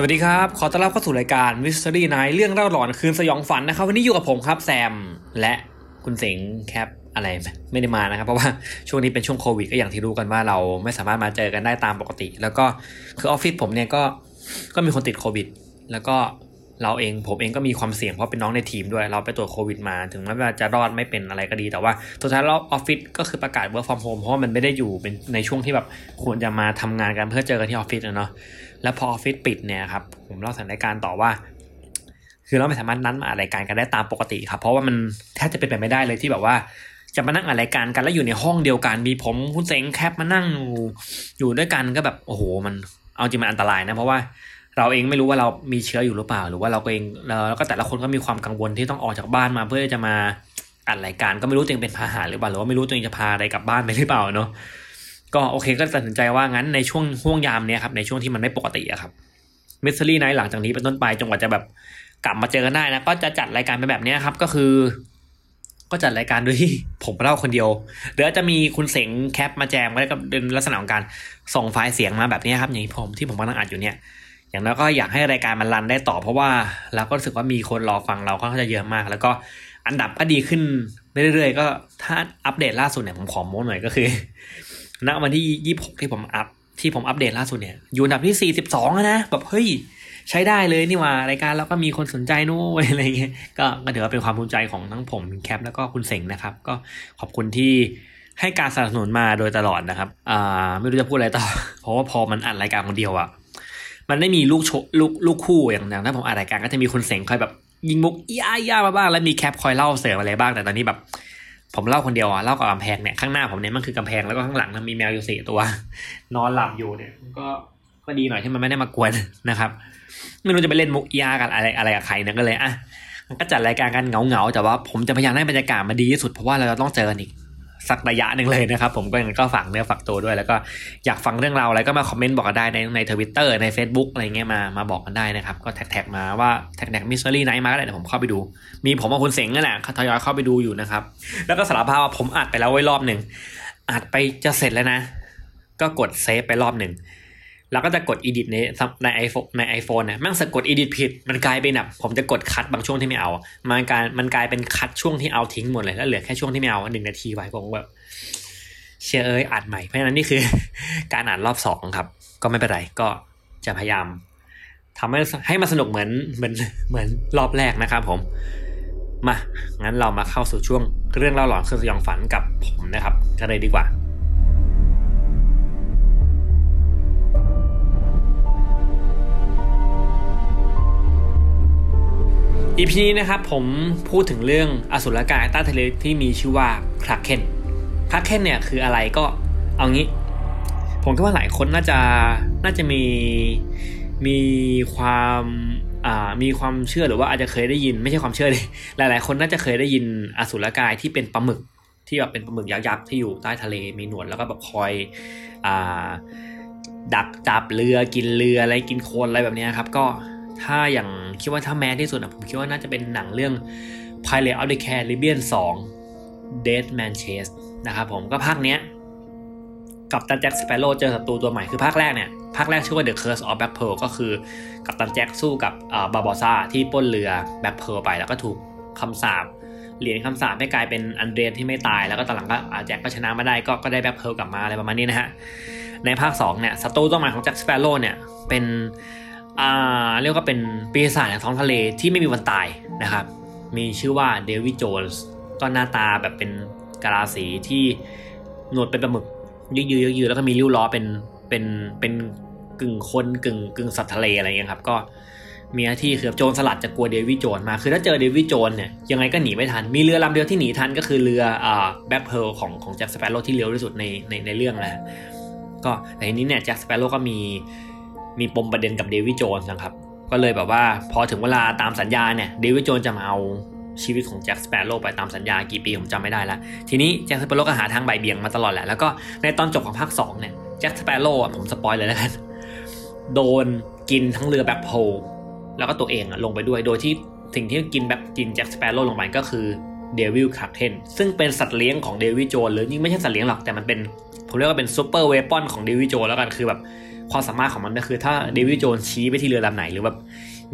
สวัสดีครับ ขอต้อนรับเข้าสู่รายการ Mystery Night เรื่องเล่าหลอนคืนสยองฝันนะครับ วันนี้อยู่กับผมครับแซม และคุณเสงแคปอะไรไม่ได้มานะครับ เพราะว่าช่วงนี้เป็นช่วงโควิดก็อย่างที่รู้กันว่าเราไม่สามารถมาเจอกันได้ตามปกติ แล้วก็คือออฟฟิศผมเนี่ยก็ก็มีคนติดโควิด แล้วก็เราเองผมเองก็มีความเสี่ยงเพราะเป็นน้องในทีมด้วย เราไปตรวจโควิดมาถึงแม้ว่าจะรอดไม่เป็นอะไรก็ดี แต่ว่าสุดท้ายเราออฟฟิศก็คือประกาศ work from home เพราะมันไม่ได้อยู่เป็นในช่วงที่แบบควรจะมาทำงานกันเพื่อเจอกันที่ออฟฟิศนะเนาะ แล้วพอออฟฟิศปิดเนี่ยครับผมเล่าสถานการณ์ต่อว่า คือเราไม่สามารถนัดมาอัดรายการกันได้ตามปกติครับ เพราะว่ามันแทบจะเป็นไปไม่ได้เลยที่แบบว่า จะมานั่งอัดรายการกันแล้วอยู่ในห้องเดียวกัน มีผมคุณเสงแคปมานั่งอยู่อยู่ด้วยกันก็แบบโอ้โหมันเอาจริงมันอันตรายนะเพราะว่าเราเองไม่รู้ว่าเรามีเชื้ออยู่หรือเปล่า หรือว่าเราเองแล้วก็แต่ละคนก็มีความกังวลที่ต้องออกจากบ้านมาเพื่อจะมาอัดรายการก็ไม่รู้ตัวเองเป็นพาหะหรือเปล่าหรือว่าไม่รู้ตัวเองจะพาอะไรกลับบ้านไปหรือเปล่าเนาะ ก็โอเคก็ตัดสินใจว่างั้นในช่วงห้วงยามเนี้ยครับในช่วงที่มันไม่ปกติอะครับ Mystery Night หลังจากนี้เป็นต้นไปจนกว่าจะแบบกลับมาเจอกันได้นะก็จะจัดรายการเป็นแบบนี้ครับ ก็คือ ก็จัดรายการโดยที่ผมเล่าคนเดียวหรือจะมีคุณเสงแคปมาแจมก็ได้ก็เป็นลักษณะของการส่งไฟล์เสียงมาแบบนี้ครับอย่างที่ผมที่ผมกำลังอัดอยู่เนี่ย อย่างนั้นก็อยากให้รายการมัน run ได้ต่อ เพราะว่าเราก็รู้สึกว่ามีคนรอฟังเราค่อนข้างจะเยอะมาก แล้วก็อันดับก็ดีขึ้นเรื่อยๆก็ถ้าอัปเดตล่าสุดเนี่ยผมขอโม้หน่อยก็คือ ณวันที่ยี่หกที่ผมอัพที่ผมอัปเดตล่าสุดเนี่ย อยู่อันดับที่สี่สิบสองนะแบบเฮ้ยใช้ได้เลยนี่ว่ารายการแล้วก็มีคนสนใจนู่นอะไรเงี้ยก็ก็ถือว่าเป็นความภูมิใจของทั้งผมแคปแล้วก็คุณเสงนะครับ ก็ขอบคุณที่ให้การสนับสนุนมาโดยตลอดนะครับอ่าไม่รู้จะพูดอะไรต่อ เพราะว่าพอมันอัดรายการคนเดียวอะมันไม่มีลูกโชลูกลูกคู่อย่างอย่างถ้าผมอัดรายการก็จะมีคุณเสงคอยแบบยิงมุกย่าย่ามาบ้างแล้วมีแคปคอยเล่าเสริมอะไรบ้างแต่ตอนนี้แบบ ผมเล่าคนเดียวอะเล่ากับกำแพงเนี่ยข้างหน้าผมเนี่ยมันคือกำแพงแล้วก็ข้างหลังมันมีแมวอยู่สี่ตัวนอนหลับอยู่เนี่ยก็ก็ดีหน่อยที่มันไม่ได้มากวนนะครับไม่รู้จะไปเล่นมุกยากันอะไรอะไรกับใครเนี่ยก็เลยอะมันก็จัดรายการกันเหงาๆแต่ว่าผมจะพยายามให้บรรยากาศมาดีที่สุดเพราะว่าเราจะต้องเจอกันอีก สักระยะหนึ่งเลยนะครับ ผมก็ยังก็ฝากเนื้อฝากตัวด้วย แล้วก็อยากฟังเรื่องราวอะไรก็มาคอมเมนต์บอกกันได้ในในทวิตเตอร์ใน Facebook อะไรเงี้ยมามาบอกกันได้นะครับ ก็แท็กมาว่าแท็กแท็ก Mystery Night มาก็ได้เดี๋ยวผมเข้าไปดู มีผมกับคุณเสงนั่นแหละทยอยเข้าไปดูอยู่นะครับ แล้วก็สารภาพว่าผมอัดไปแล้วไว้รอบหนึ่งอัดไปจะเสร็จแล้วนะ ก็กด save ไปรอบหนึ่ง แล้วก็จะกด edit ในในไอโฟนในไอโฟนเนี่ยแม่งสะกด edit ผิด มันกลายเป็นแบบผมจะกดคัดบางช่วงที่ไม่เอา มันกลายมันกลายเป็นคัดช่วงที่เอาทิ้งหมดเลย แล้วเหลือแค่ช่วงที่ไม่เอาหนึ่งนาทีไว้ผมแบบเชี่ยเอ้ยอัดใหม่ เพราะฉะนั้นนี่คือ การอัดรอบสองครับ ก็ไม่เป็นไร ก็จะพยายามทำให้ให้มันสนุกเหมือนเหมือนเหมือนรอบแรกนะครับผม มา งั้นเรามาเข้าสู่ช่วงเรื่องเล่าหลอนคือสยองฝันกับผมนะครับกันเลยดีกว่า อีพีนี้นะครับผมพูดถึงเรื่องอสุรกายใต้ทะเลที่มีชื่อว่าคราเคนคราเคนเนี่ยคืออะไรก็เอางี้ ผมคิดว่าหลายคนน่าจะน่าจะมีมีความมีความเชื่อหรือว่าอาจจะเคยได้ยินไม่ใช่ความเชื่อเลยหลาย ๆ คนน่าจะเคยได้ยินอสุรกายที่เป็นปลาหมึกที่แบบเป็นปลาหมึกยักษ์ๆที่อยู่ใต้ทะเลมีหนวดแล้วก็แบบคอยอดักจับเรือกินเรืออะไรกินโคนอะไรแบบนี้ครับ ก็ถ้าอย่าง คิดว่าถ้าแม้ที่สุดอะผมคิดว่าน่าจะเป็นหนังเรื่อง Pirate of the Caribbean 2 Dead Man Chase นะครับผมก็ภาคเนี้ยกับตันแจ็คสเปโร่เจอศัตรูตัวใหม่คือภาคแรกเนี่ยภาคแรกชื่อว่า The Curse of Black Pearl ก็คือกับตันแจ็คสู้กับบาบอซ่าที่ปล้นเรือ Black Pearl ไปแล้วก็ถูกคำสาปเหรียญคำสาปให้กลายเป็นอันเดรียนที่ไม่ตาย แล้วก็ตอนหลังก็แจ็คก็ชนะมาได้ก็ก็ได้แบ็คเพร์ลกลับมาอะไรประมาณนี้นะฮะในภาค2เนี่ยศัตรูตัวใหม่ของแจ็คสเปโร่เนี่ยเป็น อ่าเรียกว่าเป็นปีศาจในท้องทะเลที่ไม่มีวันตายนะครับ มีชื่อว่าเดวิดโจนส์ก็หน้าตาแบบเป็นกะลาสีที่หนวดเป็นปลาหมึกยืดยืดยืดแล้วก็มีริ้วล้อเป็นเป็นเป็นกึ่งคนกึ่งกึ่งสัตว์ทะเลอะไรเงี้ยครับ ก็มีหน้าที่คือโจรสลัดจะกลัวเดวิดโจนมาคือถ้าเจอเดวิดโจนเนี่ยยังไงก็หนีไม่ทัน มีเรือลำเดียวที่หนีทันก็คือเรืออ่าแบ็คเพลของของแจ็คสเปโร่ที่เร็วที่สุดในในในเรื่องแหละก็แต่ทีนี้เนี่ยแจ็คสเปโร่ก็มี มีปมประเด็นกับเดวิดโจนส์นะครับ ก็เลยแบบว่าพอถึงเวลาตามสัญญาเนี่ยเดวิดโจนส์จะมาเอาชีวิตของแจ็คสเปโร่ไปตามสัญญากี่ปีผมจำไม่ได้ละทีนี้แจ็คสเปโร่ก็หาทางบ่ายเบี่ยงมาตลอดแหละแล้วก็ในตอนจบของภาค2เนี่ยแจ็คสเปโร่ผม spoil เลยแล้วกันโดนกินทั้งเรือแบล็คเพิร์ลแล้วก็ตัวเองลงไปด้วยโดยที่สิ่งที่กินแบบกินแจ็คสเปโร่ลงไปก็คือเดวิลคราเคนซึ่งเป็นสัตว์เลี้ยงของเดวิดโจนหรือนี่ไม่ใช่สัตว์เลี้ยงหรอกแต่มันเป็น ผมเรียกว่าเป็น super weapon ของเดวิดโจนแล้วกันคือแบบ ความสามารถของมันก็คือ ถ้าเดวิดโจนชี้ไปที่เรือลำไหน หรือแบบ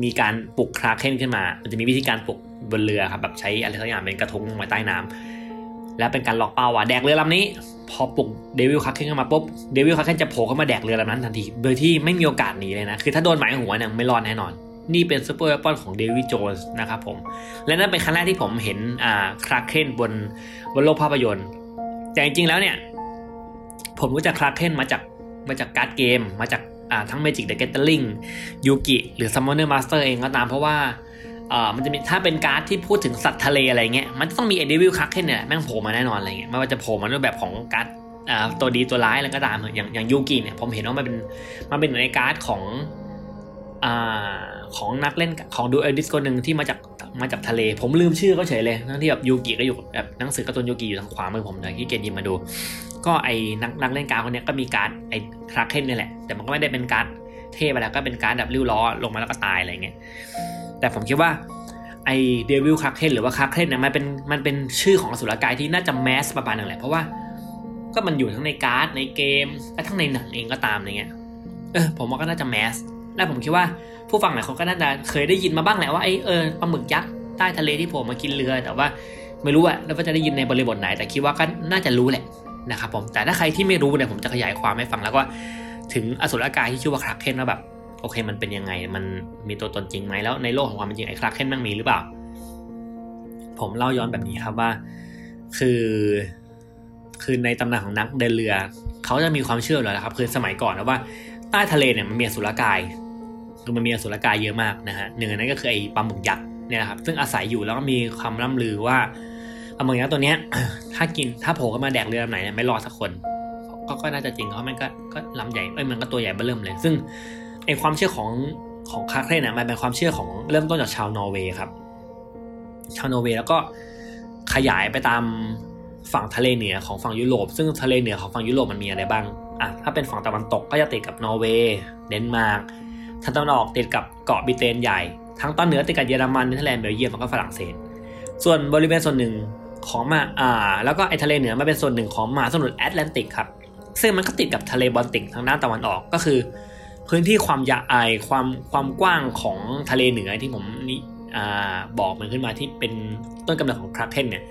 มีการปลุกคราเคนขึ้นมา มันจะมีวิธีการปลุกบนเรือครับแบบใช้อะไรสักอย่างเป็นกระทุ้งลงไปใต้น้ำและเป็นการล็อกเป้าว่าแดกเรือลำนี้ พอปลุกเดวิลคราร์เคนขึ้นมาปุ๊บเดวิลคราเคนจะโผล่เข้ามาแดกเรือลำนั้นทันทีโดยที่ไม่มีโอกาสหนีเลยนะคือถ้าโดนหมายหัวเนี่ยไม่รอดแน่นอน นี่เป็น super weapon ของเดวิดโจนส์นะครับผมและนั่นเป็นครั้งแรกที่ผมเห็นอ่าคราเคนบนบนโลกภาพยนตร์ แต่จริงๆแล้วเนี่ยผมรู้จักคราเคนมาจาก มาจากการ์ดเกม มาจากทั้ง Magic the Gathering ยูกิหรือ Summoner Master เองก็ตามเพราะว่ามันจะมีถ้าเป็นการ์ดที่พูดถึงสัตว์ทะเลอะไรเงี้ยมันต้องมีไอ้เดวิลคราเคนเนี่ยแม่งโผล่มาแน่นอนอะไรเงี้ยไม่ว่าจะโผล่มาในรูปแบบของการ์ดตัวดีตัวร้ายอะไรก็ตามอย่างอย่างยูกิเนี่ยผมเห็นว่ามันเป็นมันเป็นหนึ่งในการ์ดของอ่า ของนักเล่นของ duelist คนหนึ่งที่มาจากมาจากทะเล ผมลืมชื่อเขาเฉยเลยทั้งที่แบบยูกิก็อยู่แบบหนังสือการ์ตูนยูกิอยู่ทางขวามือผมเลยขี้เกียจหยิบมาดู ก็ไอ้นักนักเล่นการ์ดคนนี้ก็มีการ์ดไอ้คราเคนนี่แหละ แต่มันก็ไม่ได้เป็นการ์ดเทพอะไรก็เป็นการ์ดแบบลิ่วล้อลงมาแล้วก็ตายอะไรเงี้ยแต่ผมคิดว่าไอ้เดวิลคราเคนหรือว่าคราเคนเนี่ยมันเป็นมันเป็นชื่อของอสุรกายที่น่าจะ mass ประมาณนึงแหละเพราะว่าก็มันอยู่ทั้งในการ์ดในเกมและทั้งในหนังเองก็ตามอะไรเงี้ยเออผมว่าก็น่าจะแมส และผมคิดว่าผู้ฟังหลายคนก็น่าจะเคยได้ยินมาบ้างแหละว่าไอ้เออปลาหมึกยักษ์ใต้ทะเลที่โผล่มากินเรือ แต่ว่าไม่รู้อะแล้วก็จะได้ยินในบริบทไหน แต่คิดว่าก็น่าจะรู้แหละนะครับผมแต่ถ้าใครที่ไม่รู้เนี่ยผมจะขยายความให้ฟังแล้วก็ถึงอสุรกายที่ชื่อว่าคราเคนว่าแบบโอเคมันเป็นยังไงมันมีตัวตนจริงไหมแล้วในโลกของความเป็นจริงไอ้คราเคนมันมีหรือเปล่า ผมเล่าย้อนแบบนี้ครับว่า คือคือในตำนานของนักเดินเรือ เขาจะมีความเชื่อเลยนะครับคือสมัยก่อนนะว่าใต้ทะเลเนี่ยมันมีอสุรกาย คือมันมีอสุรกายเยอะมากนะฮะหนึ่งในนั้นก็คือไอ้ปลาหมึกยักษ์เนี่ยนะครับซึ่งอาศัยอยู่แล้วก็มีความร่ำลือว่าปลาหมึกยักษ์ตัวเนี้ยถ้ากินถ้าโผล่เข้ามาแดกเรือลำไหนเนี่ยไม่รอดสักคนก็ก็น่าจะจริงเพราะมันก็ก็ลำใหญ่เอ้ยมันก็ตัวใหญ่เบ้อเริ่มเลย ซึ่งไอความเชื่อของของคาเครนเนี่ยมันเป็นความเชื่อของเริ่มต้นจากชาวนอร์เวย์ครับ ชาวนอร์เวย์แล้วก็ขยายไปตามฝั่งทะเลเหนือของฝั่งยุโรป ซึ่งทะเลเหนือของฝั่งยุโรปมันมีอะไรบ้างอะถ้าเป็นฝั่งตะวันตกก็จะติดกับนอร์เวย์เดนมาร์ก ทางตะวันออกติดกับเกาะบริเตนใหญ่ทางตอนเหนือติดกับเยอรมันเนเธอร์แลนด์เบลเยียมแล้วก็ฝรั่งเศส ส่วนบริเวณส่วนหนึ่งของมาอ่าแล้วก็ไอ้ทะเลเหนือมาเป็นส่วนหนึ่งของมหาสมุทรแอตแลนติกครับซึ่งมันก็ติดกับทะเลบอลติกทางด้านตะวันออกก็คือ พื้นที่ความยาไอความความกว้างของทะเลเหนือที่ผมนี่อ่าบอกมันขึ้นมาที่เป็นต้นกำเนิดของคราเคนเนี่ย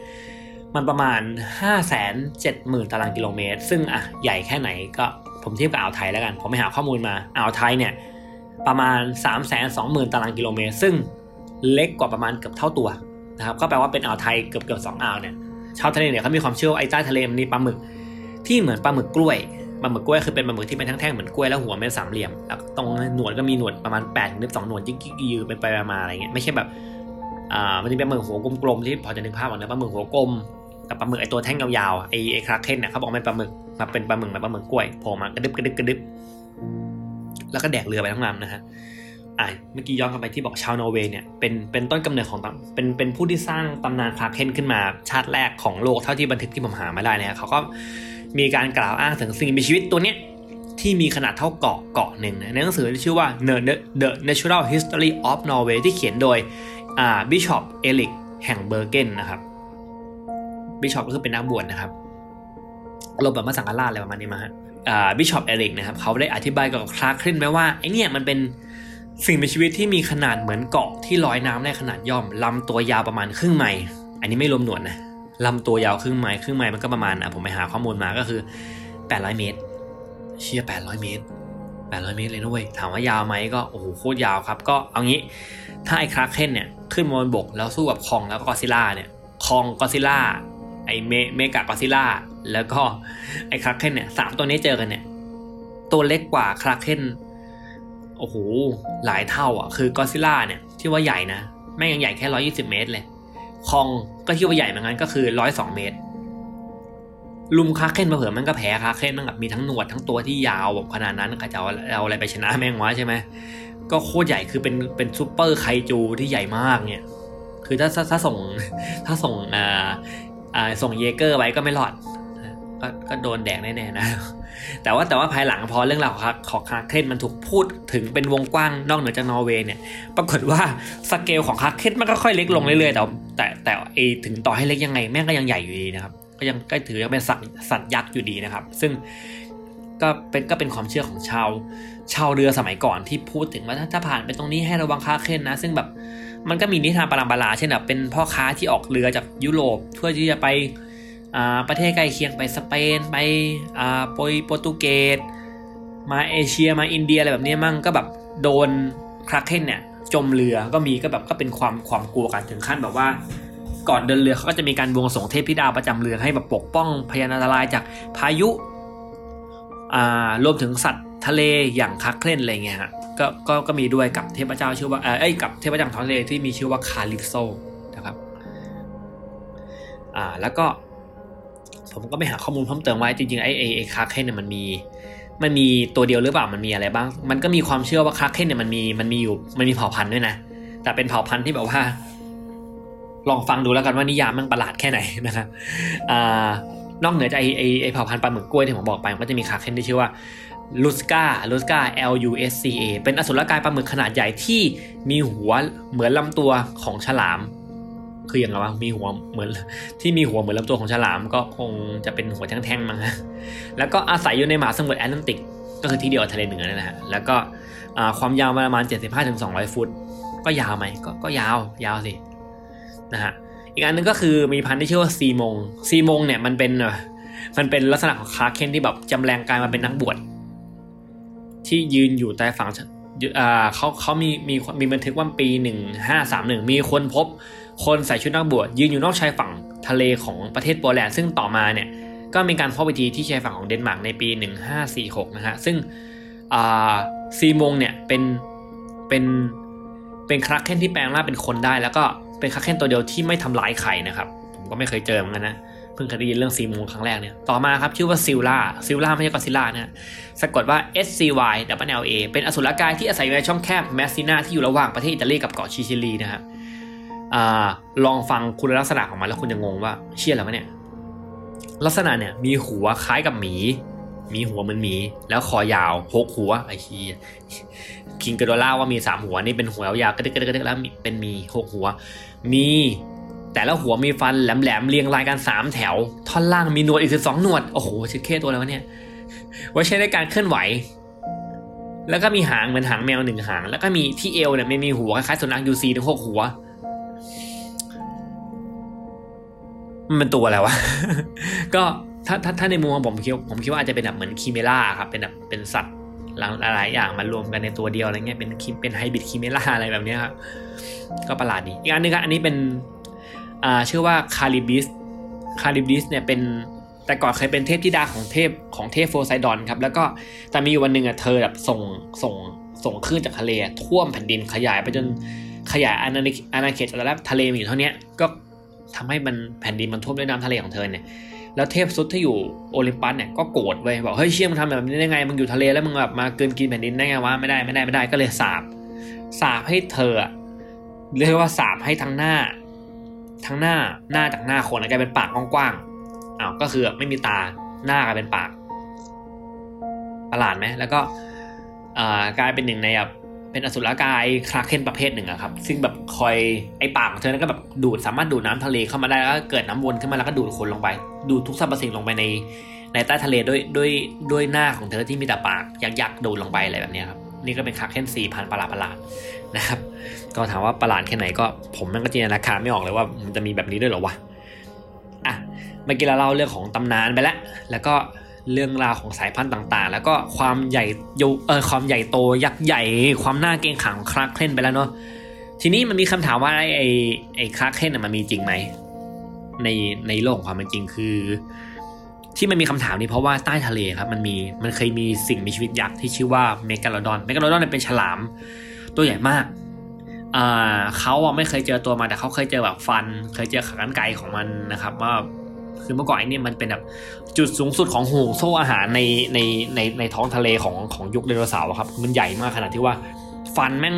มันประมาณ 5 7 0 0 0 0 ตารางกิโลเมตร ซึ่งอะใหญ่แค่ไหนก็ผมเทียบกับอ่าวไทยแล้วกัน ผมไปหาข้อมูลมาอ่าวไทยเนี่ย ประมาณ 3 2 0 0 0 0 ตารางกิโลเมตร ซึ่งเล็กกว่าประมาณเกือบเท่าตัวนะครับก็แปลว่าเป็นอ่าวไทยเกือบเกือบสองอ่าวเนี่ยชาวทะเลเนี่ยเขามีความเชื่อว่าไอ้ใต้ทะเลมันมีปลาหมึกที่เหมือนปลาหมึกกล้วยปลาหมึกกล้วยคือเป็นปลาหมึกที่เป็นแท่งๆเหมือนกล้วยแล้วหัวเป็นสามเหลี่ยมแล้วตรงหนวดก็มีหนวดประมาณ8ปดถึงสองหนวดยิ่งยืนไปไปมาอะไรเงี้ยไม่ใช่แบบอ่ามันจะเป็นปลาหมึกหัวกลมๆที่พอจะนึกภาพออกนะปลาหมึกหัวกลมกับปลาหมึกไอตัวแท่งยาวๆไอไอคราเคนเนี่ยเขาบอกเป็นปลาหมึกมาเป็นปลาหมึกแบบปลาหมึกกล้วยโผล่มากระดึบกระดึบกระดึบ แล้วก็แดกเรือไปทั้งลำนะฮะอ่าเมื่อกี้ย้อนกลับไปที่บอกชาวนอร์เวย์เนี่ยเป็นเป็นต้นกำเนิดของตำเป็นเป็นผู้ที่สร้างตำนานคลาเคนขึ้นมาชาติแรกของโลกเท่าที่บันทึกที่ผมหามาได้นี่ยเขาก็มีการกล่าวอ้างถึงสิ่งมีชีวิตตัวเนี้ยที่มีขนาดเท่าเกาะเกาะหนึ่งในหนังสือที่ชื่อว่า The The Natural History of Norway ที่เขียนโดยอ่าบิชอปเอริกแห่งเบอร์เกนนะครับบิชอปก็คือเป็นนักบวชนะครับอารมณ์แบบมาสังฆราชอะไรประมาณนี้มาฮะอ่า บิชอปเอริกนะครับเขาได้อธิบายกับคลาร์เคนไว้ว่าไอ้เนี่ยมันเป็นสิ่งมีชีวิตที่มีขนาดเหมือนเกาะที่ลอยน้ำได้ขนาดย่อมลำตัวยาวประมาณครึ่งไมล์อันนี้ไม่รวมหนวดนะลำตัวยาวครึ่งไมล์ครึ่งไมล์มันก็ประมาณอะผมไปหาข้อมูลมาก็คือ 800 เมตร เชี่ย800 เมตร 800 เมตรเลยนะเว้ยถามว่ายาวไหมก็โอ้โหโคตรยาวครับ ก็เอางี้ ถ้าไอ้คราเคนเนี่ยขึ้นมาบนบกแล้วสู้กับคองแล้วก็กอซิล่าเนี่ยคองกอซิล่า เมเมกากอซิล่าแล้วก็ไอ้คราเคนเนี่ยสามตัวนี้เจอกันเนี่ย ตัวเล็กกว่าคราเคนโอ้โหหลายเท่าอะ คือกอซิล่าเนี่ยที่ว่าใหญ่นะแม่งยังใหญ่แค่ร้อยี่สิบเมตรเลยคองก็ที่ว่าใหญ่เหมือนกันก็คือร้อยสองเมตร ลุมคาเคนมาเผื่อมันก็แพ้คาเคนมันแบบมีทั้งหนวดทั้งตัวที่ยาวแบบขนาดนั้นใครจะเอาเอาอะไรไปชนะแม่งวะใช่ไหมก็โคตรใหญ่คือเป็นเป็นซูเปอร์ไคจูที่ใหญ่มากเนี่ย คือถ้าถ้าถ้าส่งถ้าส่งอ่า ส่งเยเกอร์ไว้ก็ไม่รอดก็ก็โดนแดกแน่ๆนะ แต่ว่าแต่ว่าภายหลังพอเรื่องราวของของคาเคนมันถูกพูดถึงเป็นวงกว้างนอกเหนือจากนอร์เวย์เนี่ย ปรากฏว่าสเกลของคาเคนมันก็ค่อยเล็กลงเรื่อยๆ แต่แต่แต่ไอถึงต่อให้เล็กยังไงแม่งก็ยังใหญ่อยู่ดีนะครับ ก็ยังก็ถือว่าเป็นสัตว์สัตว์ยักษ์อยู่ดีนะครับ ซึ่งก็เป็นก็เป็นความเชื่อของชาวชาวเรือสมัยก่อนที่พูดถึงว่าถ้าผ่านไปตรงนี้ให้ระวังคาเคนนะ ซึ่งแบบ มันก็มีนิทานปรามปราเช่นแบบเป็นพ่อค้าที่ออกเรือจากยุโรปเพื่อที่จะไปประเทศใกล้เคียงไปสเปนไปโปรโปรตุเกสมาเอเชียมาอินเดียอะไรแบบนี้มั่งก็แบบโดนคราเคนเนี่ยจมเรือก็มีก็แบบก็เป็นความความกลัวกันถึงขั้นแบบว่า ก่อนเดินเรือเขาก็จะมีการบวงสวงเทพธิดาประจำเรือให้แบบปกป้องพยานอันตรายจากพายุรวมถึงสัตว์ ทะเลอย่างคาเคลนอะไรเงี้ยฮะก็ก็ก็มีด้วยกับเทพเจ้าชื่อว่าเอ้ยกับเทพเจ้าท้องทะเลที่มีชื่อว่าคาลิปโซนะครับอ่าแล้วก็ผมก็ไปหาข้อมูลเพิ่มเติมไว้จริงๆไอ้ไอ้ไอ้คาเคนเนี่ยมันมีมันมีตัวเดียวหรือเปล่ามันมีอะไรบ้าง มันก็มีความเชื่อว่าคาเคนเนี่ยมันมีมันมีอยู่มันมีเผ่าพันธุ์ด้วยนะ แต่เป็นเผ่าพันธุ์ที่แบบว่า ลองฟังดูแล้วกันว่านิยามมันประหลาดแค่ไหนนะครับอ่านอกเหนือจากไอ้ไอ้ไอ้เผ่าพันธุ์ปลาหมึกกล้วยที่ผมบอกไปมันก็จะมีคาเคนที่ชื่อว่า ลูสกาลูสกา L U S C A เป็นอสุรกายปลาหมึกขนาดใหญ่ที่มีหัวเหมือนลำตัวของฉลาม คืออย่างไรวะมีหัวเหมือนที่มีหัวเหมือนลำตัวของฉลาม ก็คงจะเป็นหัวแท่งๆมั้งฮะแล้วก็อาศัยอยู่ในมหาสมุทรแอตแลนติก ก็คือที่เดียวทะเลเหนือนั่นแหละแล้วก็ความยาวประมาณ 75-200 ฟุต ก็ยาวไหมก็ก็ยาวยาวสินะฮะอีกอันนึงก็คือมีพันธุ์ที่ชื่อว่าซีมงซีมงเนี่ยมันเป็นมันเป็นลักษณะของคาเคนที่แบบจำแรงกายมาเป็นนักบวช ที่ยืนอยู่ใต้ฝั่งเขาเขามีมีมีบันทึกว่าปีหนึ่งห้าสามหนึ่งมีคนพบคนใส่ชุดนักบวชยืนอยู่นอกชายฝั่งทะเลของประเทศโปแลนด์ซึ่งต่อมาเนี่ยก็มีการพบอีกทีที่ชายฝั่งของเดนมาร์กในปี 1546 นะฮะ ซึ่ง sea monk เนี่ยเป็นเป็นเป็นคราเคนที่แปลงร่างเป็นคนได้ แล้วก็เป็นคราเคนตัวเดียวที่ไม่ทำร้ายใครนะครับ ผมก็ไม่เคยเจอเหมือนกันนะ เพิ่งเคยได้ยินเรื่อง sea monk ครั้งแรกเนี่ย ต่อมาครับชื่อว่าซิลล่าซิลล่าไม่ใช่กอซิล่านะสะกดว่า S C Y L L A เป็นอสุรกายที่อาศัยอยู่ในช่องแคบเมสซินาที่อยู่ระหว่างประเทศอิตาลีกับเกาะซิซิลีนะครับลองฟังคุณลักษณะของมันแล้วคุณจะงงว่าเชี่ยอะไรวะเนี่ย ลักษณะเนี่ยมีหัวคล้ายกับหมี มีหัวเหมือนหมี แล้วคอยาวหกหัวไอ้ชีคิงกิโดร่าว่ามีสามหัวนี่เป็นหัวยาวกระดึกกระดึกกระดึกแล้วเป็นมีหกหัว มี แต่ละหัวมีฟันแหลมๆเรียงรายกันสามแถว ท่อนล่างมีหนวดอีกสิบสองหนวด โอ้โหชิดเคตัวแล้วะเนี่ย ไว้ใช้ในการเคลื่อนไหว แล้วก็มีหางเหมือนหางแมวหนึ่งหาง แล้วก็มีที่เอวเนี่ยไม่มีหัวคล้ายๆสุนัขยูซีถึงหกหัว มันเป็นตัวอะไรวะ ก็ถ้าถ้าถ้าในมุมของผมคิดผมคิดว่าอาจจะเป็นแบบเหมือนคีเมล่าครับ เป็นแบบเป็นสัตว์หลายอย่างมารวมกันในตัวเดียวอะไรเงี้ย เป็นเป็นไฮบริดคีเมล่าอะไรแบบนี้ครับ ก็ประหลาดดี อีกอันนึงครับอันนี้เป็น อ่าชื่อว่าคาริบิสคาริบิสเนี่ยเป็นแต่ก่อนเคยเป็นเทพธิดาของเทพของเทพโฟไซดอนครับแล้วก็แต่มีวันหนึ่งอะเธอแบบส่งส่งส่งคลื่นจากทะเลท่วมแผ่นดินขยายไปจนขยายอาณาอาณาเขตแล้วทะเลมีอยู่เท่านี้ก็ทำให้มันแผ่นดินมันท่วมด้วยน้ำทะเลของเธอเนี่ยแล้วเทพซุดที่อยู่โอลิมปัสเนี่ยก็โกรธเว้ยบอกเฮ้ยเชี่ยมึงทำแบบนี้ได้ไงมึงอยู่ทะเลแล้วมึงแบบมาเกินกินแผ่นดินได้ไงวะไม่ได้ไม่ได้ไม่ได้ก็เลยสาบสาบให้เธอเรียกว่าสาบให้ทั้งหน้า ทั้งหน้าหน้าจากหน้าคนกลายเป็นปากกว้างๆอ้าวก็คือไม่มีตาหน้ากลายเป็นปากประหลาดไหมแล้วก็กลายเป็นหนึ่งในแบบเป็นอสุรกายคลาเคนประเภทหนึ่งอะครับ ซึ่งแบบคอยไอ้ปากของเธอนั้นก็แบบดูดสามารถดูดน้ำทะเลเข้ามาได้แล้วก็เกิดน้ำวนขึ้นมาแล้วก็ดูดคนลงไป ดูดทุกสรรพสิ่งลงไปในในใต้ทะเลด้วยด้วยด้วยหน้าของเธอที่มีแต่ปากยักษ์ดูดลงไปอะไรแบบนี้ครับนี่ก็เป็นคาเคนสี่พันประหลาดประหลาด นะครับ ก็ถามว่าประหลาดแค่ไหนก็ผมมันก็จินตนาการไม่ออกเลยว่ามันจะมีแบบนี้ด้วยหรอวะอะเมื่อกี้เราเล่าเรื่องของตำนานไปแล้ว แล้วก็เรื่องราวของสายพันธุ์ต่างๆ แล้วก็ความใหญ่ยเออความใหญ่โตยักษ์ใหญ่ ความน่าเกรงขามของคลาเคลนไปแล้วเนาะทีนี้มันมีคำถามว่าไอ้ไอ้ไอ้คลาเคลนมันมีจริงไหมในในโลกของความเป็นจริงคือ ที่มันมีคำถามนี้เพราะว่าใต้ทะเลครับมันมีมันเคยมีสิ่งมีชีวิตยักษ์ที่ชื่อว่าเมกาโลดอนเมกาโลดอนเป็นฉลาม ตัวใหญ่มากอ่าเขาไม่เคยเจอตัวมาแต่เขาเคยเจอแบบฟัน เคยเจอขากรรไกรของมันนะครับว่าคือเมื่อก่อนไอ้นี่มันเป็นแบบจุดสูงสุดของห่วงโซ่อาหารในในในในท้องทะเลของของยุคไดโนเสาร์อะครับ มันใหญ่มากขนาดที่ว่าฟันแม่ง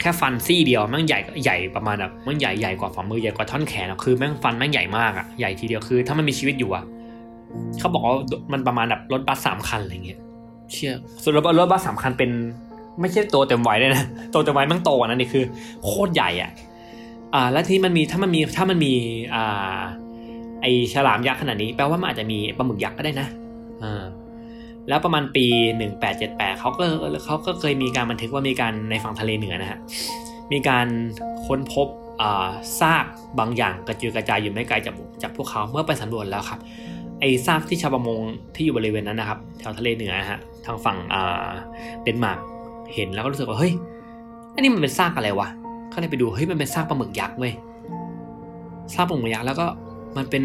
แค่ฟันซี่เดียวแม่งใหญ่ใหญ่ประมาณแบบแม่งใหญ่ใหญ่กว่าฝ่ามือใหญ่กว่าท่อนแขนอะคือแม่งฟันแม่งใหญ่มากอะใหญ่ทีเดียวคือ ถ้ามันมีชีวิตอยู่อะเขาบอกว่ามันประมาณแบบรถบัสสามคันอะไรเงี้ยเชื่อส่วนรถรถบัสสามคันเป็น ไม่ใช่ตัวเต็มวัยด้วยนะตัวเต็มวัยม่งโตกว่านั้นนี่คือ โคตรใหญ่อะอ่าแล้วที่มันมีถ้ามันมีถ้ามันมีอ่าไอฉลามยักษ์ขนาดนี้แปลว่ามันอาจจะมีปลาหมึกยักษ์ก็ได้นะอ่าแล้วประมาณปี 1878เขาก็เขาก็เคยมีการบันทึกว่ามีการในฝั่งทะเลเหนือนะฮะมีการค้นพบอ่าซากบางอย่างกระจุยกระจายอยู่ไม่ไกลจากจากพวกเขาเมื่อไปสำรวจแล้วครับไอซากที่ชาวประมงที่อยู่บริเวณนั้นนะครับแถวทะเลเหนือฮะทางฝั่งเดนมาร์ก เห็นแล้วก็รู้สึกว่าเฮ้ยอันนี้มันเป็นซากอะไรวะเขาเลยไปดูเฮ้ยมันเป็นซากปลาหมึกยักษ์เว้ยซากปลาหมึกยักษ์แล้วก็มันเป็น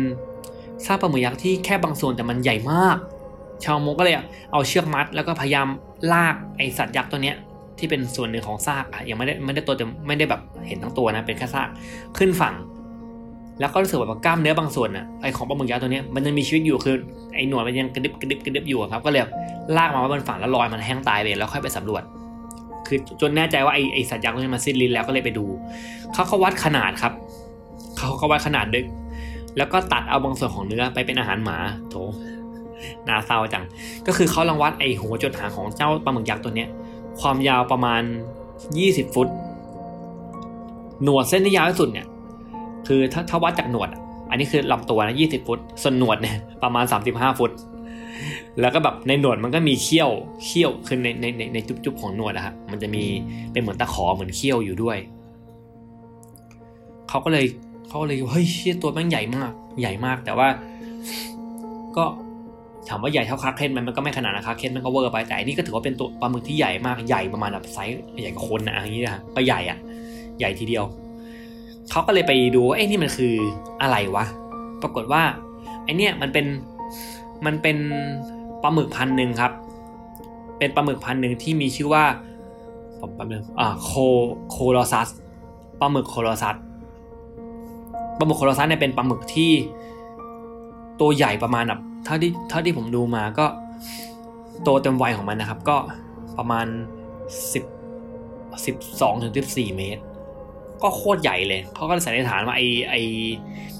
ซากปลาหมึกยักษ์ที่แค่บางส่วนแต่มันใหญ่มาก ชาวมงก็เลยเอาเชือกมัด แล้วก็พยายามลากไอสัตว์ยักษ์ตัวเนี้ยที่เป็นส่วนหนึ่งของซากอะยังไม่ได้ไม่ได้ตัวเต็มไม่ได้แบบเห็นทั้งตัวนะเป็นแค่ซากขึ้นฝั่ง แล้วก็รู้สึกแบบว่ากล้ามเนื้อบางส่วนอะไอของปลาหมึกยักษ์ตัวเนี้ยมันยังมีชีวิตอยู่คือไอหนวดมันยังกระดิบกระดิบกระดิบอยู่ครับก็เลยลากมาไว้บนฝั่งแล้วลอยมันแห้งตายไปแล้วค่อยไปสำรวจ คือจนแน่ใจว่าไอไอสัตว์ยักษ์ตันมันสิ้นลิ้นแล้วก็เลยไปดูเขาก็วัดขนาดครับเขาก็วัดขนาดดึกแล้วก็ตัดเอาบางส่วนของเนื้อไปเป็นอาหารหมาโถนาเศร้าจัง ก็คือเขาลองวัดไอหัวจดหางของเจ้าปลาหมึกยักษ์ตัวเนี้ย ความยาวประมาณ 20 ฟุต หนวดเส้นที่ยาวที่สุดเนี่ย คือถ้าถ้าวัดจากหนวดอะอันนี้คือลำตัวนะ20 ฟุต ส่วนหนวดเนี่ยประมาณ 35 ฟุต แล้วก็แบบในหนวดมันก็มีเขี้ยวเขี้ยวคือในในในในจุ๊บๆของหนวดอะครับมันจะมีเป็นเหมือนตะขอเหมือนเขี้ยวอยู่ด้วยเขาก็เลยเขาก็เลยเฮ้ยเชี่ยตัวแม่งใหญ่มาก ใหญ่มาก แต่ว่า ก็ถามว่าใหญ่เท่าคราเคนมันมันก็ไม่ขนาดนะคราเคนมันก็เวอร์ไปแต่อันนี้ก็ถือว่าเป็นตัวปลาหมึกที่ใหญ่มากใหญ่ประมาณแบบไซส์ใหญ่กว่าคนนะอย่างนี้นะก็ใหญ่อะใหญ่ทีเดียวเขาก็เลยไปดูว่าไอ้นี่มันคืออะไรวะ ปรากฏว่าไอ้เนี่ยมันเป็น มันเป็นปลาหมึกพันธุ์หนึ่งครับ เป็นปลาหมึกพันธุ์หนึ่งที่มีชื่อว่าผมแป๊บนึงอ่าโคโคลอซัสปลาหมึกโคลอซัสปลาหมึกโคลอซัสเนี่ยเป็นปลาหมึกที่ตัวใหญ่ประมาณแบบเท่าที่เท่าที่ผมดูมาก็โตเต็มวัยของมันนะครับ ก็ประมาณสิบสิบสองถึงสิบสี่เมตร ก็โคตรใหญ่เลยเขาก็สันนิษฐานว่าไอ้ไอ้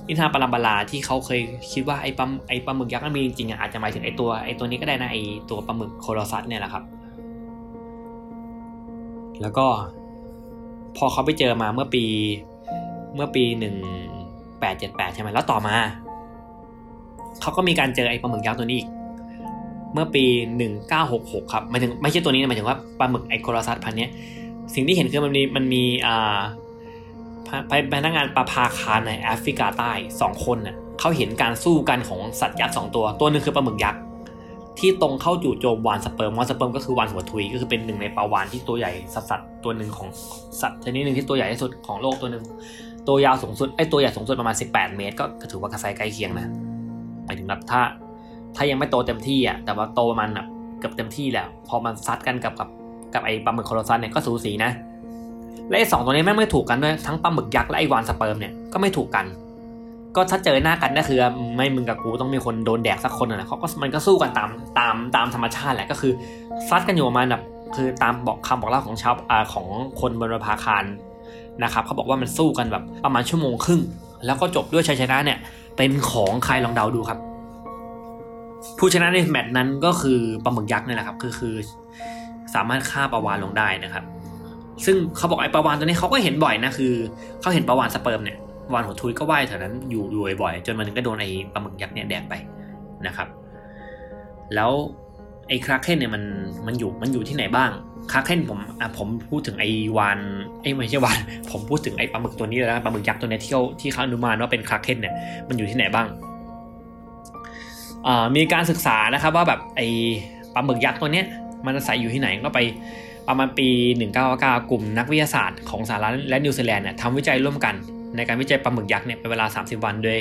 นิทานปรัมปราที่เขาเคยคิดว่าไอ้ปลาไอ้ปลาหมึกยักษ์นั้นมีจริงๆอะอาจจะหมายถึงไอ้ตัวไอ้ตัวนี้ก็ได้นะไอ้ตัวปลาหมึกโคลอซัสเนี่ยแหละครับ แล้วก็พอเขาไปเจอมาเมื่อปีเมื่อปีหนึ่งแปดเจ็ดแปดใช่ไหมแล้วต่อมาเขาก็มีการเจอไอ้ปลาหมึกยักษ์ตัวนี้อีกเมื่อปี 1966 ครับหมายถึงไม่ใช่ตัวนี้นะหมายถึงว่าปลาหมึกไอโคลอซัสพันนี้สิ่งที่เห็นคือมันมีมันมีอ่า พพนักงานปลาพาคารในแอฟริกาใต้สองคนน่ะเขาเห็นการสู้กันของสัตว์ยักษ์สองตัว ตัวหนึ่งคือปลาหมึกยักษ์ที่ตรงเข้าจู่โจมวานสเปิร์มวานสเปิร์มก็คือวาฬหัวทุยก็คือเป็นหนึ่งในปลาวาฬที่ตัวใหญ่สัตว์สัตว์ตัวหนึ่งของสัตว์ชนิดหนึ่งที่ตัวใหญ่ที่สุดของโลกตัวหนึ่งตัวยาวสูงสุดไอ้ตัวใหญ่สูงสุดประมาณ 18 เมตร ก็ถือว่ากระไซใกล้เคียงนะหมายถึงแบบถ้า ถ้ายังไม่โตเต็มที่อะแต่ว่าโตประมาณแบบเกือบเต็มที่แล้ว พอมันซัดกันกับกับกับไอ้ปลาหมึก colossal เนี่ยก็สูสีนะ และไอ้สองตัวนี้แม่งไม่ถูกกันด้วยทั้งปลาหมึกยักษ์และไอ้วานสเปิร์มเนี่ยก็ไม่ถูกกัน ก็ถ้าเจอหน้ากันก็คือ ไม่มึงกับกูต้องมีคนโดนแดกสักคนนะเขาก็มันก็สู้กันตามตามตามธรรมชาติแหละก็คือซัดกันอยู่ประมาณแบบคือตามบอกคำบอกเล่าของชาวอ่าของคนบนภาคารนะครับเขาบอกว่ามันสู้กันแบบประมาณชั่วโมงครึ่ง แล้วก็จบด้วยชัยชนะเนี่ย เป็นของใครลองเดาดูครับ ผู้ชนะในแมตช์นั้นก็คือปลาหมึกยักษ์นี่แหละครับคือคือ สามารถฆ่าปลาวานลงได้นะครับ ซึ่งเขาบอกไอ้ปลาวานตัวนี้เขาก็เห็นบ่อยนะคือเขาเห็นปลาวานสเปิร์มเนี่ยวานหัวทุยก็ว่ายแถวนั้นอยู่อยู่บ่อยจนมันนึงก็โดนไอ้ปลาหมึกยักษ์เนี่ยแดกไปนะครับ แล้วไอ้คราเคนเนี่ยมันมันอยู่มันอยู่ที่ไหนบ้างคราเคนผมอะผมพูดถึงไอ้วานไอ้ไม่ใช่วานผมพูดถึงไอ้ปลาหมึกตัวนี้แล้วปลาหมึกยักษ์ตัวนี้ที่เขาที่เขาอนุมานว่าเป็นคราเคนเนี่ยมันอยู่ที่ไหนบ้างมีการศึกษานะครับว่าแบบไอ้ปลาหมึกยักษ์ตัวเนี้ยมันอาศัยอยู่ที่ไหนก็ไป ประมาณปี 1999 กลุ่มนักวิทยาศาสตร์ของสหรัฐและนิวซีแลนด์เนี่ยทำวิจัยร่วมกัน ในการวิจัยปลาหมึกยักษ์เนี่ยเป็นเวลา 30 วัน โดย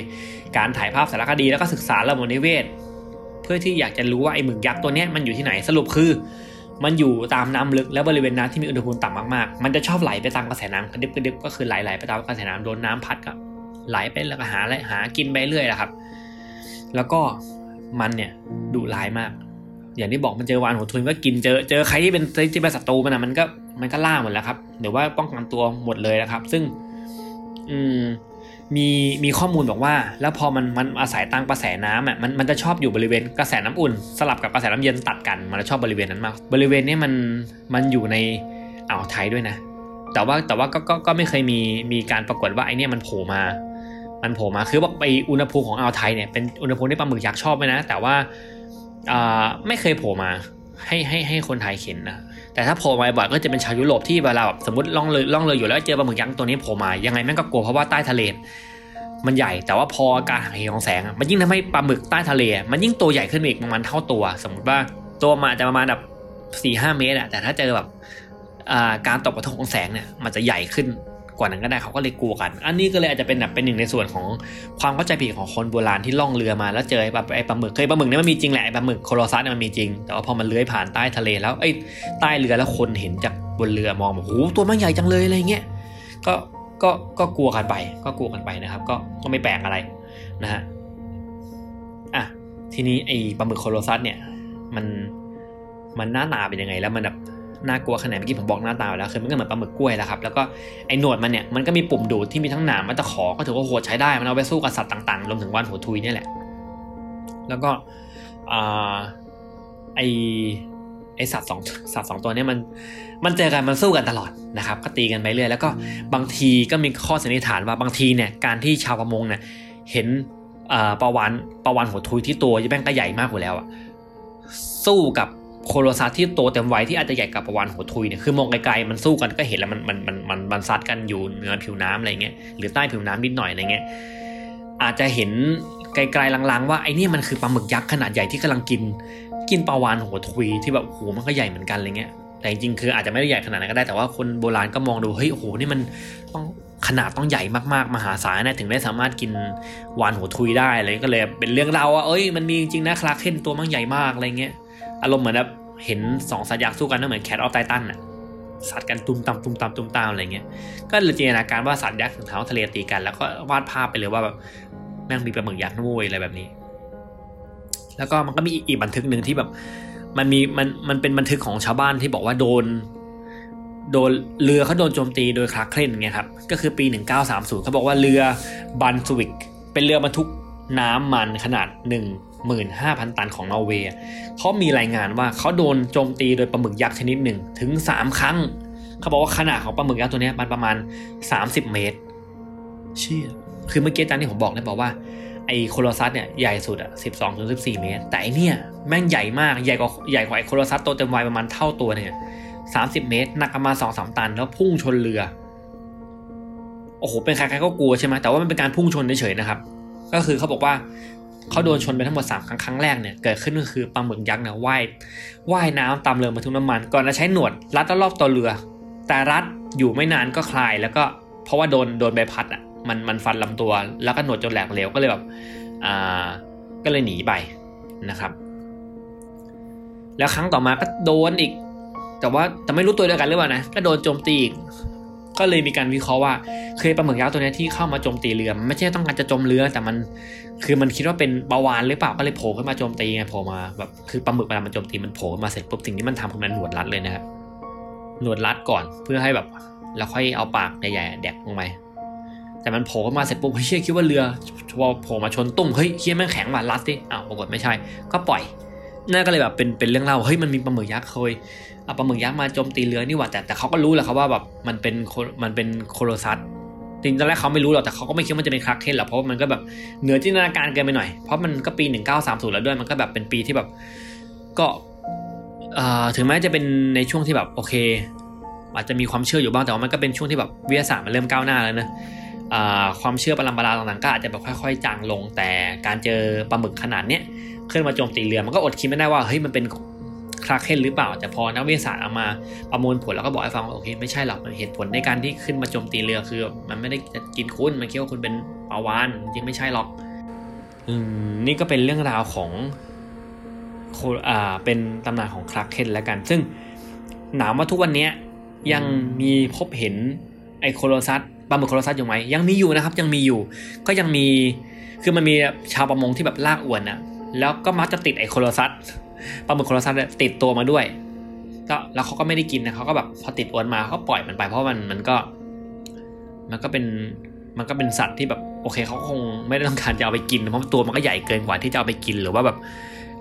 การถ่ายภาพสารคดีแล้วก็ศึกษาระบบนิเวศ เพื่อที่อยากจะรู้ว่าไอ้หมึกยักษ์ตัวนี้มันอยู่ที่ไหนสรุปคือ มันอยู่ตามน้ำลึกและบริเวณน้ำที่มีอุณหภูมิต่ำมากๆ มันจะชอบไหลไปตามกระแสน้ำกระดิบกระดิบก็คือไหลไหลไปตามกระแสน้ำโดนน้ำพัดก็ไหลไปแล้วก็หาอะไรหากินไปเรื่อยแหละครับ แล้วก็มันเนี่ยดุร้ายมาก อย่างที่บอกมันเจอวานหัวทุนก็กินเจอเจอใครที่เป็นที่เป็นศัตรูมันนะมันก็มันก็ล่าหมดแล้วครับหรือว่าป้องกันตัวหมดเลยนะครับ ซึ่ง อืมมีมีข้อมูลบอกว่า แล้วพอมันมันอาศัยตั้งกระแสน้ำอะมันมันจะชอบอยู่บริเวณกระแสน้ำอุ่น สลับกับกระแสน้ำเย็นตัดกัน มันจะชอบบริเวณนั้นมาก บริเวณนี้มันมันอยู่ในอ่าวไทยด้วยนะ แต่ว่าแต่ว่าก็ก็ก็ไม่เคยมีมีการปรากฏว่าไอเนี้ยมันโผล่มา มันโผล่มาคือว่าไปอุณหภูมิของอ่าวไทยเนี่ยเป็นอุณหภูมิที่ปลาหมึกยักษ์ชอบไหมนะ แต่ว่า ไม่เคยโผล่มาให้ให้ให้คนไทยเห็นนะแต่ถ้าโผล่มาบ่อยก็จะเป็นชาวยุโรปที่เวลาแบบสมมติล่องเลยล่องเลยอยู่แล้วเจอปลาหมึกยักษ์ตัวนี้โผล่มายังไงแม่งก็กลัวเพราะว่าใต้ทะเลมันใหญ่แต่ว่าพอการหักเหของแสง มันยิ่งทำให้ปลาหมึกใต้ทะเล มันยิ่งตัวใหญ่ขึ้นอีกประมาณเท่าตัว สมมติว่าตัวมาจะประมาณแบบสี่ห้าเมตรอะแต่ถ้าเจอแบบการตกกระทบของแสงเนี่ยมันจะใหญ่ขึ้น กว่านั้นก็ได้เขาก็เลยกลัวกัน อันนี้ก็เลยอาจจะเป็นแบบเป็นหนึ่งในส่วนของความเข้าใจผิดของคนโบราณที่ล่องเรือมาแล้วเจอแบบไอ้ปลาหมึกเคยปลาหมึกเนี่ยมันมีจริงแหละไอ้ปลาหมึกโคโลซัสเนี่ยมันมีจริง แต่ว่าพอมันเลื้อยผ่านใต้ทะเลแล้วไอ้ใต้เรือแล้วคนเห็นจากบนเรือมองแบบโอ้โหตัวมันใหญ่จังเลยอะไรเงี้ยก็ก็ก็กลัวกันไป ก็กลัวกันไปนะครับ ก็ก็ไม่แปลกอะไรนะฮะอะทีนี้ไอ้ปลาหมึกโคโลซัสเนี่ยมันมันหน้าตาเป็นยังไงแล้วมันแบบ น่ากลัวขนาดเมื่อกี้ผมบอกหน้าตาแล้วคือมันก็เหมือนปลาหมึกกล้วยแล้วครับแล้วก็ไอ้หนวดมันเนี่ยมันก็มีปุ่มดูดที่มีทั้งหนามและตะขอก็ถือว่าโหดใช้ได้มันเอาไปสู้กับสัตว์ต่างๆรวมถึงวานหัวทุยนี่แหละ แล้วก็ไอไอสัตว์สองสัตว์สองตัวนี้มันมันเจอกันมันสู้กันตลอดนะครับก็ตีกันไปเรื่อยแล้วก็บางทีก็มีข้อสันนิษฐานว่าบางทีเนี่ยการที่ชาวประมงเนี่ยเห็นปลาวานปลาวานหัวทุยที่ตัวยังแม่งก็ใหญ่มากอยู่แล้วอะสู้กับ โคโลซัสที่โตเต็มวัยที่อาจจะใหญ่กับประวานหัวทุยเนี่ยคือมองไกลๆมันสู้กันก็เห็นแล้วมันมันมันมันมันซัดกันอยู่เหนือผิวน้ำอะไรเงี้ยหรือใต้ผิวน้ำนิดหน่อยอะไรเงี้ยอาจจะเห็นไกลๆลางๆ ว่าไอ้นี่มันคือปลาหมึกยักษ์ขนาดใหญ่ที่กำลังกิน กินปลาวานหัวทุยที่แบบโหมันก็ใหญ่เหมือนกันอะไรเงี้ยแต่จริงๆคืออาจจะไม่ได้ใหญ่ขนาดนั้นก็ได้แต่ว่าคนโบราณก็มองดูเฮ้ยโอ้โหนี่มันต้องขนาดต้องใหญ่มากๆ มหาศาลนะถึงได้สามารถกินวานหัวทุยได้เลยก็เลยเป็นเรื่องเราว่าเอ้ยมันมีจริงนะคลาเคนตัวมันใหญ่มากอะไรเงี้ย อารมณ์เหมือนแบบเห็นสองสัตว์ยักษ์สู้กันน่เหมือนแคทออฟไททันอะสัตว์กันตุ้มตามตุ้มตามตุ้มตามอะไรเงี้ย ก็เลยจินตนาการว่าสัตว์ยักษ์ถึงเท้าทะเลตีกัน แล้วก็วาดภาพไปเลยว่าแบบแม่งมีปลาหมึกยักษ์นุ้ยอะไรแบบนี้ แล้วก็มันก็มีอีกบันทึกหนึ่งที่แบบ มันมีมันมันเป็นบันทึกของชาวบ้านที่บอกว่าโดน โดนเรือเขาโดนโจมตีโดยคลาเคลนเงี้ยครับ ก็คือปี 1930เขาบอกว่าเรือบันสวิกเป็นเรือบรรทุกน้ำมันขนาดหนึ่ง 15,000 ตันของนอร์เวย์เขามีรายงานว่าเขาโดนโจมตีโดยปลาหมึกยักษ์ชนิดหนึ่งถึง 3 ครั้ง เขาบอกว่าขนาดของปลาหมึกยักษ์ตัวนี้มันประมาณ 30 เมตร เชี่ย คือเมื่อกี้ตามที่ผมบอกเนี่ยบอกว่าไอ้โคโลซัสเนี่ยใหญ่สุดอะ12ถึง14 เมตร แต่อันเนี่ยแม่งใหญ่มาก ใหญ่กว่าใหญ่กว่าไอ้โคโลซัสตัวเต็มวัยประมาณเท่าตัวเนี่ย 30 เมตร หนักประมาณ2-3 ตัน แล้วพุ่งชนเรือ โอ้โห เป็นใครๆก็กลัวใช่ไหมแต่ว่ามันเป็นการพุ่งชนเฉยๆนะครับ ก็คือเขาบอกว่า เขาโดนชนไปทั้งหมดสามครั้งครั้งแรกเนี่ยเกิดขึ้นก็คือปลาหมึกยักษ์เนี่ยว่ายว่ายน้ำตามเรือบรรทุกน้ำมัน ก่อนจะใช้หนวดรัดรอบตัวเรือ แต่รัดอยู่ไม่นานก็คลายแล้วก็เพราะว่าโดนโดนใบพัดอะมันมันฟันลำตัว แล้วก็หนวดจนแหลกเหลวก็เลยแบบอ่าก็เลยหนีไปนะครับ แล้วครั้งต่อมาก็โดนอีก แต่ว่าแต่ไม่รู้ตัวเดียวกันหรือเปล่านะก็โดนโจมตีอีก ก็เลยมีการวิเคราะห์ว่าเคยปลาหมึกยักษ์ตัวนี้ที่เข้ามาโจมตีเรือไม่ใช่ต้องการจะจมเรือแต่มัน คือมันคิดว่าเป็นปลาวานหรือเปล่าก็เลยโผล่ขึ้นมาโจมตีไงโผล่มาแบบคือปลาหมึกเวลามันโจมตีมันโผล่มาเสร็จปุ๊บสิ่งที่มันทำคือมันหนวดรัดเลยนะครับหนวดรัดก่อนเพื่อให้แบบแล้วค่อยเอาปากใหญ่ๆแดกลงไปแต่มันโผล่ขึ้นมาเสร็จปุ๊บเฮียคิดว่าเรือพอโผล่มาชนตุ้มเฮ้ยเฮียแม่งแข็งว่ะรัดสิอ้าวปรากฏไม่ใช่ ก็ปล่อย นั่นก็เลยแบบเป็นเป็นเรื่องเล่าเฮ้ยมันมีปลาหมึกยักษ์เคยเอาปลาหมึกยักษ์มาโจมตีเรือนี่หว่าแต่แต่เขาก็รู้แหละครับว่าแบบมันเป็นมันเป็นโคโลซัสจริงตอนแรกเขาไม่รู้หรอกแต่เขาก็ไม่คิดว่ามันจะเป็นคลักเทนหรอกเพราะมันก็แบบเหนือจินตนาการเกินไปหน่อย เพราะมันก็ปีหนึ่งเก้าสามศูนย์แล้วด้วยมันก็แบบเป็นปีที่แบบ ก็ถึงแม้จะเป็นในช่วงที่แบบโอเค อาจจะมีความเชื่ออยู่บ้างแต่ว่ามันก็เป็นช่วงที่แบบวิทยาศาสตร์มันเริ่มก้าวหน้าแล้วนะความเชื่อประลำปราต่างๆก็อาจจะแบบค่อย ๆ จางลง แต่การเจอปลาหมึกขนาดเนี้ย ขึ้นมาโจมตีเรือ มันก็อดคิดไม่ได้ว่าเฮ้ยมันเป็นคลาเคนหรือเปล่า แต่พอนักวิทยาศาสตร์เอามาประมวลผลแล้วก็บอกให้ฟังว่าโอเคไม่ใช่หรอกมันเหตุผลในการที่ขึ้นมาโจมตีเรือคือ มันไม่ได้จะกินคุณมันคิดว่าคุณเป็นปลาวานจริงไม่ใช่หรอกอนี่ก็เป็นเรื่องราวของคอ่าเป็นตำนานของคลาเคนแล้วกัน ซึ่งหนามว่าทุกวันนี้ยังมีพบเห็นไอโคโลซัสปลาหมึกโคโลซัสอยู่ไหมยังมีอยู่นะครับ ยังมีอยู่ ก็ยังมีคือมันมีชาวประมงที่แบบลากอวนอะ แล้วก็มักจะติดไอ้โคลซัสปลาหมึกโคลซัสติดตัวมาด้วยก็แล้วเขาก็ไม่ได้กินนะเขาก็แบบพอติดอวนมาเขาปล่อยมันไป เพราะมันมันก็ มันก็เป็นมันก็เป็นสัตว์ที่แบบโอเคเขาคงไม่ได้ต้องการจะเอาไปกินเพราะตัวมันก็ใหญ่เกินกว่าที่จะเอาไปกินหรือว่าแบบ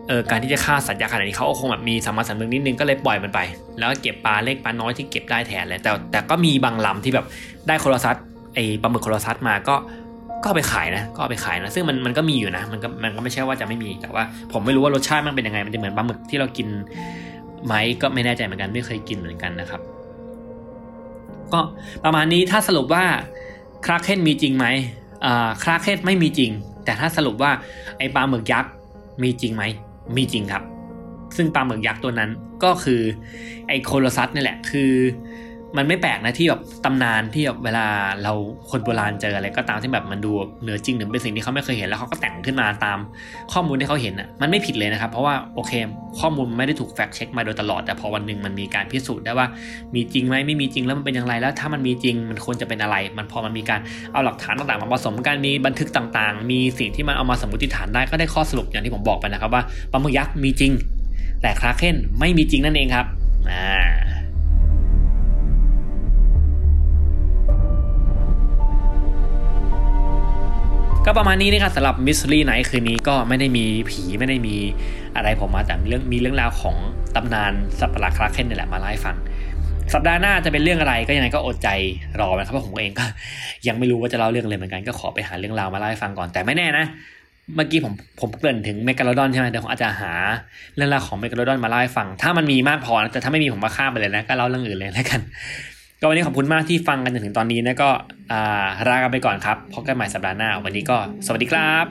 เออการที่จะฆ่าสัตว์ใหญ่ขนาดนี้เขาคงแบบมีสมมาสันนึกนิดนึงก็เลยปล่อยมันไป แล้วก็เก็บปลาเล็กปลาน้อยที่เก็บได้แทนเลยแต่แต่ก็มีบางลำที่แบบได้โคลซัสไอปลาหมึกโคลซัสมาก็ ก็เอาไปขายนะ ก็เอาไปขายนะ ซึ่งมันมันก็มีอยู่นะ มันก็มันก็ไม่ใช่ว่าจะไม่มี แต่ว่า ผมไม่รู้ว่ารสชาติมันเป็นยังไง มันจะเหมือนปลาหมึกที่เรากินไหมก็ไม่แน่ใจเหมือนกัน ไม่เคยกินเหมือนกันนะครับ ก็ประมาณนี้ถ้าสรุปว่าคราเคนมีจริงไหมคราเคนไม่มีจริง แต่ถ้าสรุปว่าไอปลาหมึกยักษ์มีจริงไหม มีจริงครับ ซึ่งปลาหมึกยักษ์ตัวนั้นก็คือไอโคโลซัสนี่แหละ คือ มันไม่แปลกนะที่แบบตำนานที่แบบเวลาเราคนโบราณเจออะไรก็ตามที่แบบมันดูเหนือจริงหรือเป็นสิ่งที่เขาไม่เคยเห็นแล้วเขาก็แต่งขึ้นมาตามข้อมูลที่เขาเห็นอะมันไม่ผิดเลยนะครับ เพราะว่าโอเค ข้อมูลมันไม่ได้ถูกแฟกเช็คมาโดยตลอด แต่พอวันหนึ่งมันมีการพิสูจน์ได้ว่ามีจริงไหมไม่มีจริงแล้วมันเป็นอย่างไรแล้ว ถ้ามันมีจริงมันควรจะเป็นอะไร มันพอมันมีการเอาหลักฐานต่างๆมาผสมกันมีบันทึกต่างๆ มีสิ่งที่มันเอามาสมมติฐานได้ก็ได้ข้อสรุปอย่างที่ผมบอกไปนะครับว่าปลาหมึกยักษ์มีจริง แต่คราเคนไม่มีจริงนั่นเองครับอ่า ก็ประมาณนี้นะครับสำหรับมิสซิลี่ไนท์คืนนี้ก็ไม่ได้มีผีไม่ได้มีอะไรผมมาแต่เรื่องมีเรื่องราวของตำนานสัตว์ประหลาดคลาเคนนี่แหละมาเล่าให้ฟัง สัปดาห์หน้าจะเป็นเรื่องอะไรก็ยังไงก็อดใจรอนะครับเพราะผมเองก็ ยังไม่รู้ว่าจะเล่าเรื่องอะไรเหมือนกันก็ขอไปหาเรื่องราวมาเล่าให้ฟังก่อนแต่ไม่แน่นะเมื่อกี้ผมผมเกริ่นถึงเมกาโลดอนใช่ไหมเดี๋ยวผมอาจจะหาเรื่องราวของเมกาโลดอนมาเล่าให้ฟัง ถ้ามันมีมากพอนะแต่ถ้าไม่มีผมมาข้ามไปเลยนะก็เล่าเรื่องอื่นเลยแล้วกัน ก็วันนี้ขอบคุณมากที่ฟังกันจนถึงตอนนี้นะก็ลากันไปก่อนครับพบกันใหม่สัปดาห์หน้า วันนี้ก็สวัสดีครับ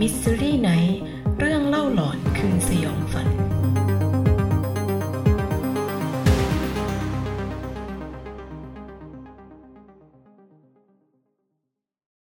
Mystery Night เรื่องเล่าหลอนคืนสยองขวัญ